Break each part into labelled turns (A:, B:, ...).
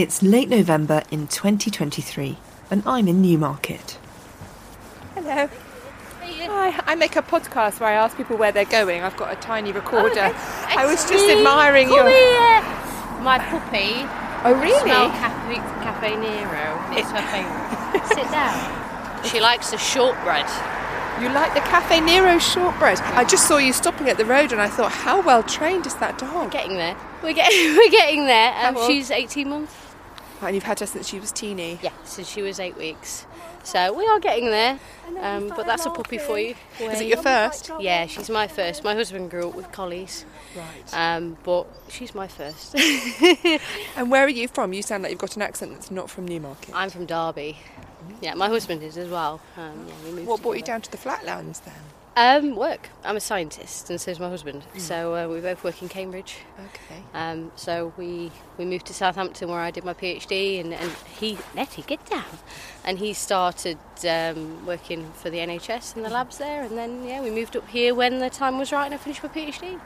A: It's late November in 2023, and I'm in Newmarket.
B: Hello. Hi, I make a podcast where I ask people where they're going. I've got a tiny recorder. I was just admiring
C: Come
B: your.
C: here. My puppy.
B: Oh, really?
C: Smell Cafe, Caffè Nero. It's her favourite. Sit down. She likes the shortbread.
B: You like the Caffè Nero shortbread? I just saw you stopping at the road, and I thought, how well trained is that dog?
C: Getting there. We're getting. We're getting there. Um, she's 18 months.
B: And you've had her since she was teeny.
C: Yeah, since she was eight weeks. So we are getting there. Um, but that's a puppy for you.
B: Is it your first?
C: Yeah, she's my first. My husband grew up with collies,
B: Right.
C: um, but she's my first.
B: And where are you from? You sound like you've got an accent that's not from Newmarket.
C: I'm from Derby. Yeah, my husband is as well. Um, yeah, we moved
B: What brought you down to the flatlands then?
C: Um, work. I'm a scientist, and so is my husband.
B: Mm.
C: So uh, we both work in Cambridge.
B: Okay.
C: Um, so we we moved to Southampton where I did my PhD, and, and he Nettie get down, and he started um, working for the NHS in the labs there, and then yeah, we moved up here when the time was right, and I finished my PhD.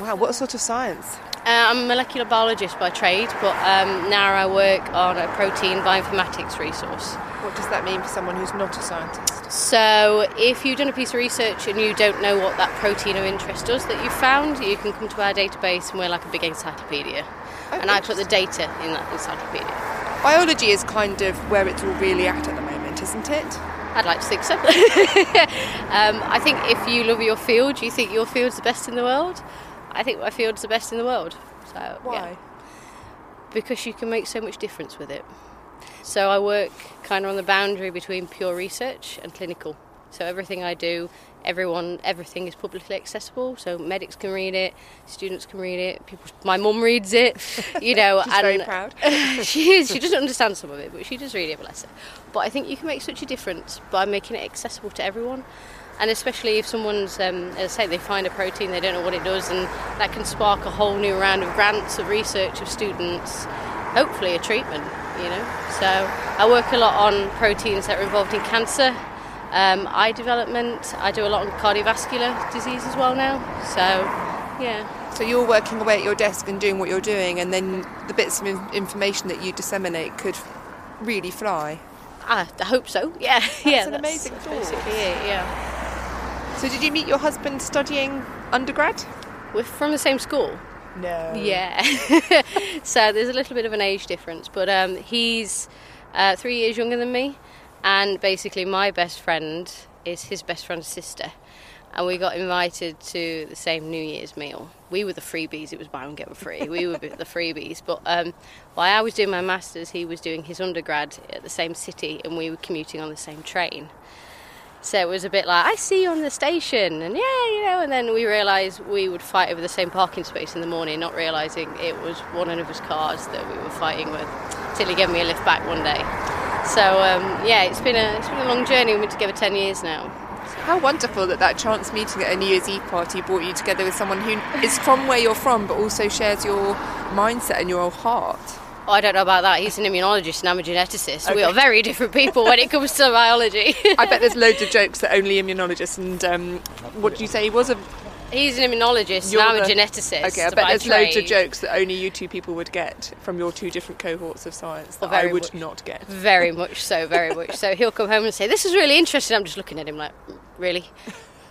B: Wow, what sort of science?
C: Uh, I'm a molecular biologist by trade, but um, now I work on a protein bioinformatics resource.
B: What does that mean for someone who's not a scientist?
C: So, if you've done a piece of research and you don't know what that protein of interest does that you've found, you can come to our database and we're like a big encyclopedia.
B: Oh,
C: and I put the data in that encyclopedia.
B: Biology is kind of where it's all really at at the moment, isn't it?
C: I'd like to think so. um, I think if you love your field, you think your field's the best in the world. I think my field's the best in the world. So,
B: Why?
C: yeah. because you can make so much difference with it. So I work kind of on the boundary between pure research and clinical. So everything I do, everyone, everything is publicly accessible. So medics can read it, students can read it, people. My mum reads it, you know.
B: She's
C: and
B: very proud.
C: she is. She doesn't understand some of it, but she does read it. Bless her. But I think you can make such a difference by making it accessible to everyone. And especially if someone's, um, as I say, they find a protein, they don't know what it does, and that can spark a whole new round of grants, of research, of students, hopefully a treatment, you know. So I work a lot on proteins that are involved in cancer, um, eye development. I do a lot on cardiovascular disease as well now. So, yeah.
B: So you're working away at your desk and doing what you're doing, and then the bits of information that you disseminate could really fly.
C: I, hope so. Yeah, yeah.
B: an amazing
C: that's
B: thought.
C: basically it. Yeah.
B: So did you meet your husband studying undergrad?
C: We're from the same school.
B: No.
C: Yeah. so there's a little bit of an age difference, but um, he's uh, three years younger than me, and basically my best friend is his best friend's sister. And we got invited to the same New Year's meal. We were the freebies, it was buy one, get one free. We were the freebies. But um, while I was doing my master's, he was doing his undergrad at the same city, and we were commuting on the same train. So it was a bit like, I see you on the station, and yeah, you know, and then we realised we would fight over the same parking space in the morning, not realising it was one of his cars that we were fighting with, till he gave me a lift back one day. So um, yeah, it's been a it's been a long journey. We've been together ten years now.
B: How wonderful that that chance meeting at a New Year's Eve party brought you together with someone who is from where you're from, but also shares your mindset and your heart.
C: Oh, I don't know about that. He's an immunologist and I'm a geneticist. We are very different people when it comes to biology.
B: I bet there's loads of jokes that only immunologists and um, what did you say he was a
C: He's an immunologist
B: You're
C: and I'm
B: the-
C: a geneticist.
B: Okay, I bet there's loads of jokes that only you two people would get from your two different cohorts of science that
C: Oh,
B: I would
C: much.
B: not get.
C: Very much so, very much so. He'll come home and say, This is really interesting. I'm just looking at him like, Really?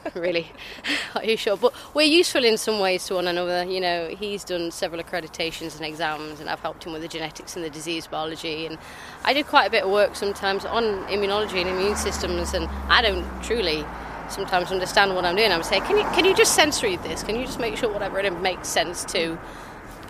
C: really? Are you sure? But we're useful in some ways to one another. You know, he's done several accreditations and exams, and I've helped him with the genetics and the disease biology. And I do quite a bit of work sometimes on immunology and immune systems, and I don't truly sometimes understand what I'm doing. I would say, Can you, can you just sense read this? Can you just make sure what I've written makes sense to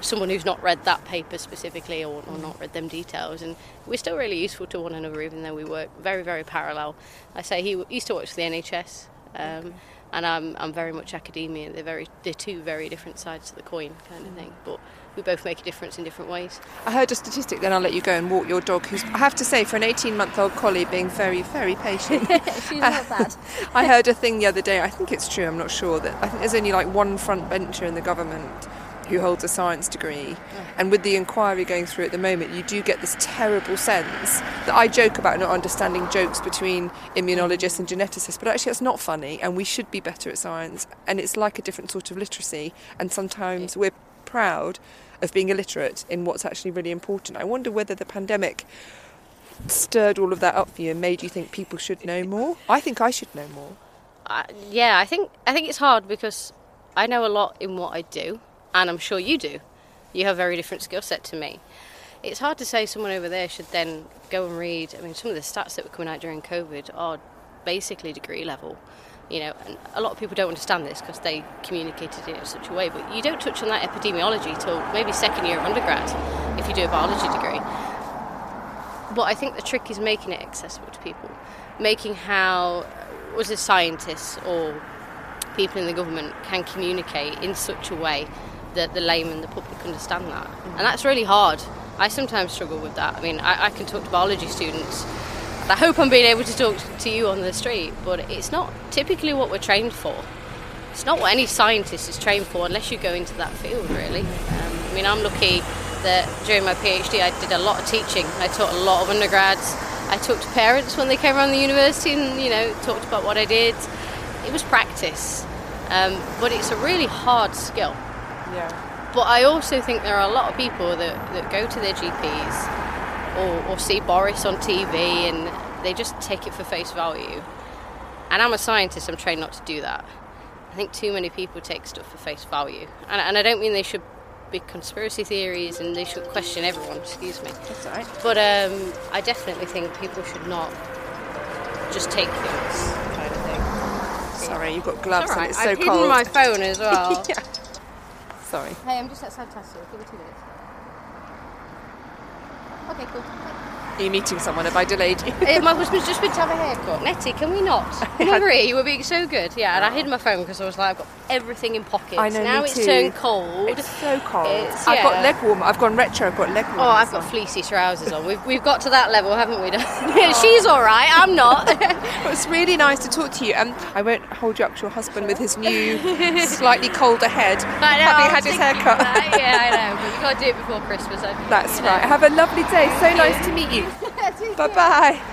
C: someone who's not read that paper specifically or, or not read them details and we're still really useful to one another even though we work very very parallel I say he used to work for the NHS um, and I'm, I'm very much academia. They're very they're two very different sides to the coin kind of thing but we both make a difference in different ways.
B: I heard a statistic, then I'll let you go and walk your dog, who's, I have to say, for an 18 month old collie, being very, very patient.
C: she's not bad.
B: I heard a thing the other day, I think it's true, I'm not sure, that I think there's only like one front bencher in the government who holds a science degree. And with the inquiry going through at the moment, you do get this terrible sense that I joke about not understanding jokes between immunologists and geneticists, but actually that's not funny, and we should be better at science. And it's like a different sort of literacy, and sometimes we're proud of being illiterate in what's actually really important. I wonder whether the pandemic stirred all of that up for you and made you think people should know more. I think I should know more.
C: Uh, yeah, I think I think it's hard because I know a lot in what I do, and I'm sure you do. You have a very different skill set to me. It's hard to say someone over there should then go and read. I mean, some of the stats that were coming out during COVID are basically degree level. You know, and a lot of people don't understand this because they communicated it in such a way. But you don't touch on that epidemiology till maybe second year of undergrad if you do a biology degree. But I think the trick is making it accessible to people, making how uh, was it scientists or people in the government can communicate in such a way that the layman, the public understand that. And that's really hard. I sometimes struggle with that. I mean, I, I can talk to biology students. I hope I'm being able to talk to you on the street, but it's not typically what we're trained for. It's not what any scientist is trained for unless you go into that field, really. Um, I mean, I'm lucky that during my PhD I did a lot of teaching. I taught a lot of undergrads. I talked to parents when they came around the university and, you know, talked about what I did. It was practice, um, but it's a really hard skill.
B: Yeah.
C: But I also think there are a lot of people that, that go to their GPs or, or see Boris on TV and they just take it for face value. And I'm a scientist, I'm trained not to do that. I think too many people take stuff for face value. And, and I don't mean they should be conspiracy theories and they should question everyone, excuse me.
B: That's all right.
C: But um, I definitely think people should not just take things, kind of thing.
B: Sorry, you've got gloves
C: It's all
B: and it's so
C: I've
B: cold.
C: hidden my phone as well.
B: yeah. Sorry.
C: Hey, I'm just outside Tesco. Give me two minutes. Okay, cool.
B: Are you meeting someone? Have I delayed you?
C: Eh, my husband's just been to have a haircut. Nettie, can we not? Over. You were being so good. Yeah, and I hid my phone because I was like, I've got everything in pockets.
B: I know,
C: Now
B: me
C: it's
B: too.
C: turned cold.
B: It's so cold.
C: It's-
B: I've got leg warmer. I've gone retro. I've got leg warmer.
C: Oh, I've got fleecy trousers on. We've, we've got to that level, haven't we? She's all right. I'm not.
B: Well, it's really nice to talk to you. Um, I won't hold you up to your husband with his new, slightly colder head,
C: I know.
B: having
C: I
B: had his haircut.
C: Yeah, I know. But we got to do it before Christmas. I,
B: That's
C: you know.
B: right. Have a lovely day. So nice to meet you. Bye bye.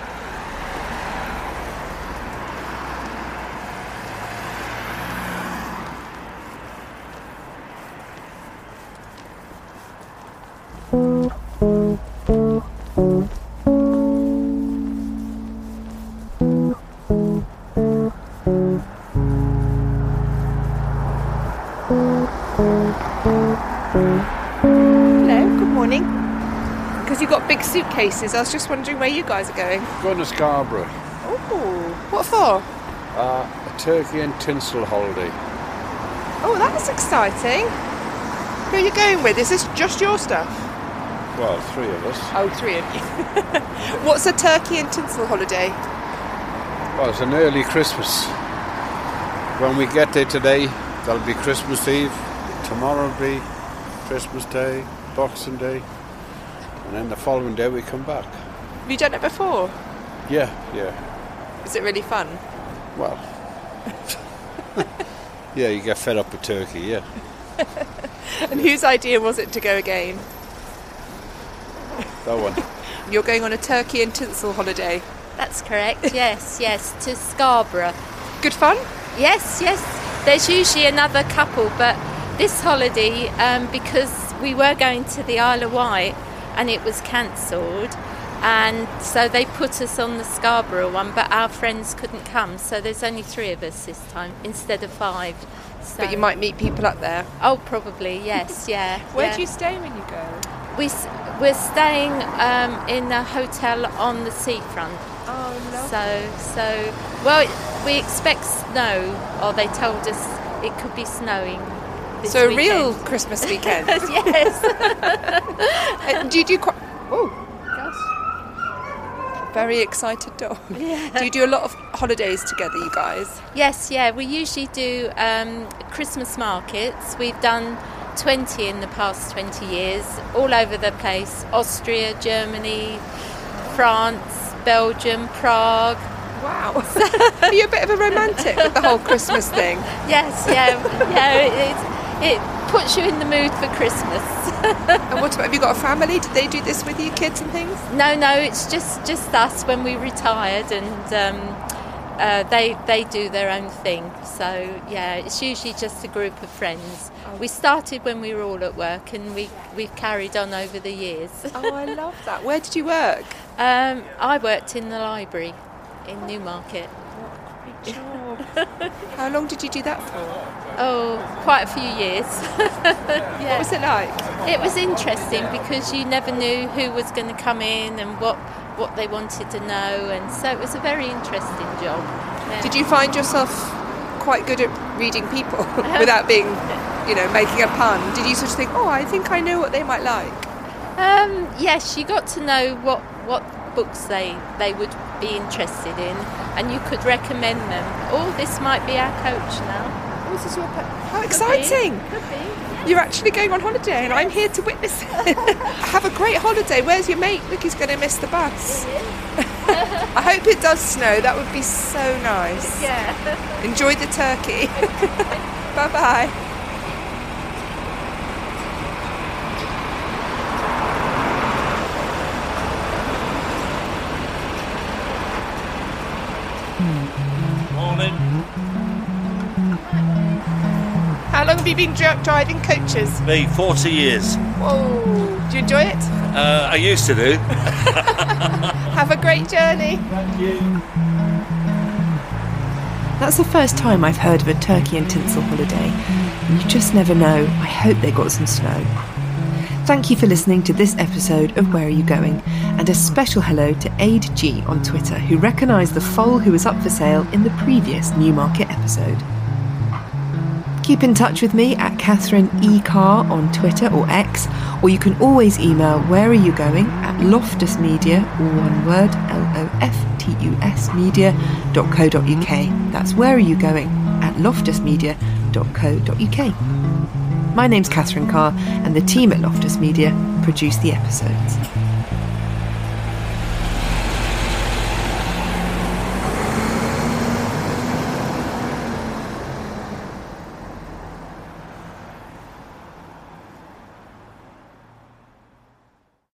B: Hello, good morning. Because you've got big suitcases, I was just wondering where you guys are going.
D: Going to Scarborough.
B: Oh, what for?
D: Uh, a turkey and tinsel holiday.
B: Oh, that's exciting. Who are you going with? Is this just your stuff?
D: Well, three of us.
B: Oh, three of you. What's a turkey and tinsel holiday?
D: Well, it's an early Christmas. When we get there today, that'll be Christmas Eve. Tomorrow will be Christmas Day, Boxing Day. And then the following day we come back.
B: Have you done it before?
D: Yeah, yeah.
B: Is it really fun?
D: Well. yeah, you get fed up with turkey, yeah.
B: And whose idea was it to go again?
D: That one.
B: You're going on a turkey and tinsel holiday.
E: That's correct. Yes, yes, to Scarborough.
B: Good fun?
E: Yes, yes. There's usually another couple, but this holiday, um, because we were going to the Isle of Wight and it was cancelled, and so they put us on the Scarborough one, but our friends couldn't come, so there's only three of us this time instead of five. So,
B: But you might meet people up there.
E: Oh, probably yes, yeah.
B: Where
E: yeah.
B: do you stay when you go?
E: We we're staying um, in a hotel on the seafront.
B: Oh,
E: So, so well, we expect snow, or they told us it could be snowing.
B: So a
E: weekend.
B: real Christmas weekend.
E: yes.
B: Uh, do you do quite? Oh, very excited dog. Do you do a lot of holidays together, you guys?
E: yes, yeah. We usually do um, Christmas markets. We've done 20 in the past 20 years, all over the place Austria, Germany, France, Belgium, Prague.
B: Wow. Are you a bit of a romantic with the whole Christmas thing?
E: Yes, yeah, yeah. It, puts you in the mood for Christmas.
B: And what about, have you got a family? Did they do this with you, kids and things?
E: No, no, it's just just us when we retired, and um, uh, they they do their own thing. So yeah, it's usually just a group of friends. We started when we were all at work, and we we've carried on over the years.
B: Oh, I love that. Where did you work?
E: Um, I worked in the library in Newmarket.
B: How long did you do that for?
E: Oh, quite a few years.
B: What was it like?
E: It was interesting because you never knew who was going to come in and what what they wanted to know, and so it was a very interesting job. Yeah.
B: Did you find yourself quite good at reading people without being, you know, making a pun? Did you sort of think, oh, I think I know what they might like?
E: Um, yes, you got to know what what books they they would be interested in, and you could recommend them. Oh, this might be our coach now.
B: Oh, this is your How exciting!
E: Could be.
B: You're actually going on holiday, and I'm here to witness it. Have a great holiday. Where's your mate? Look, he's going to miss the bus. I hope it does snow. That would be so nice.
E: Yeah.
B: Enjoy the turkey. bye bye.
F: Morning.
B: How long have you been dri- driving coaches?
F: Me, 40 years.
B: Whoa. Do you enjoy it?
F: Uh, I used to do.
B: Have a great journey. Thank you.
A: That's the first time I've heard of a turkey and tinsel holiday. You just never know. I hope they got some snow. Thank you for listening to this episode of Where Are You Going? And a special hello to Aid G on Twitter, who recognised the foal who was up for sale in the previous Newmarket episode. Keep in touch with me at Catherine E. Carr on Twitter or X, or you can always email Where Are You Going at Loftus Media, all one word, L O F T U S media.co.uk. That's Where Are You Going at loftusmedia.co.uk. My name's Catherine Carr, and the team at Loftus Media produce the episodes.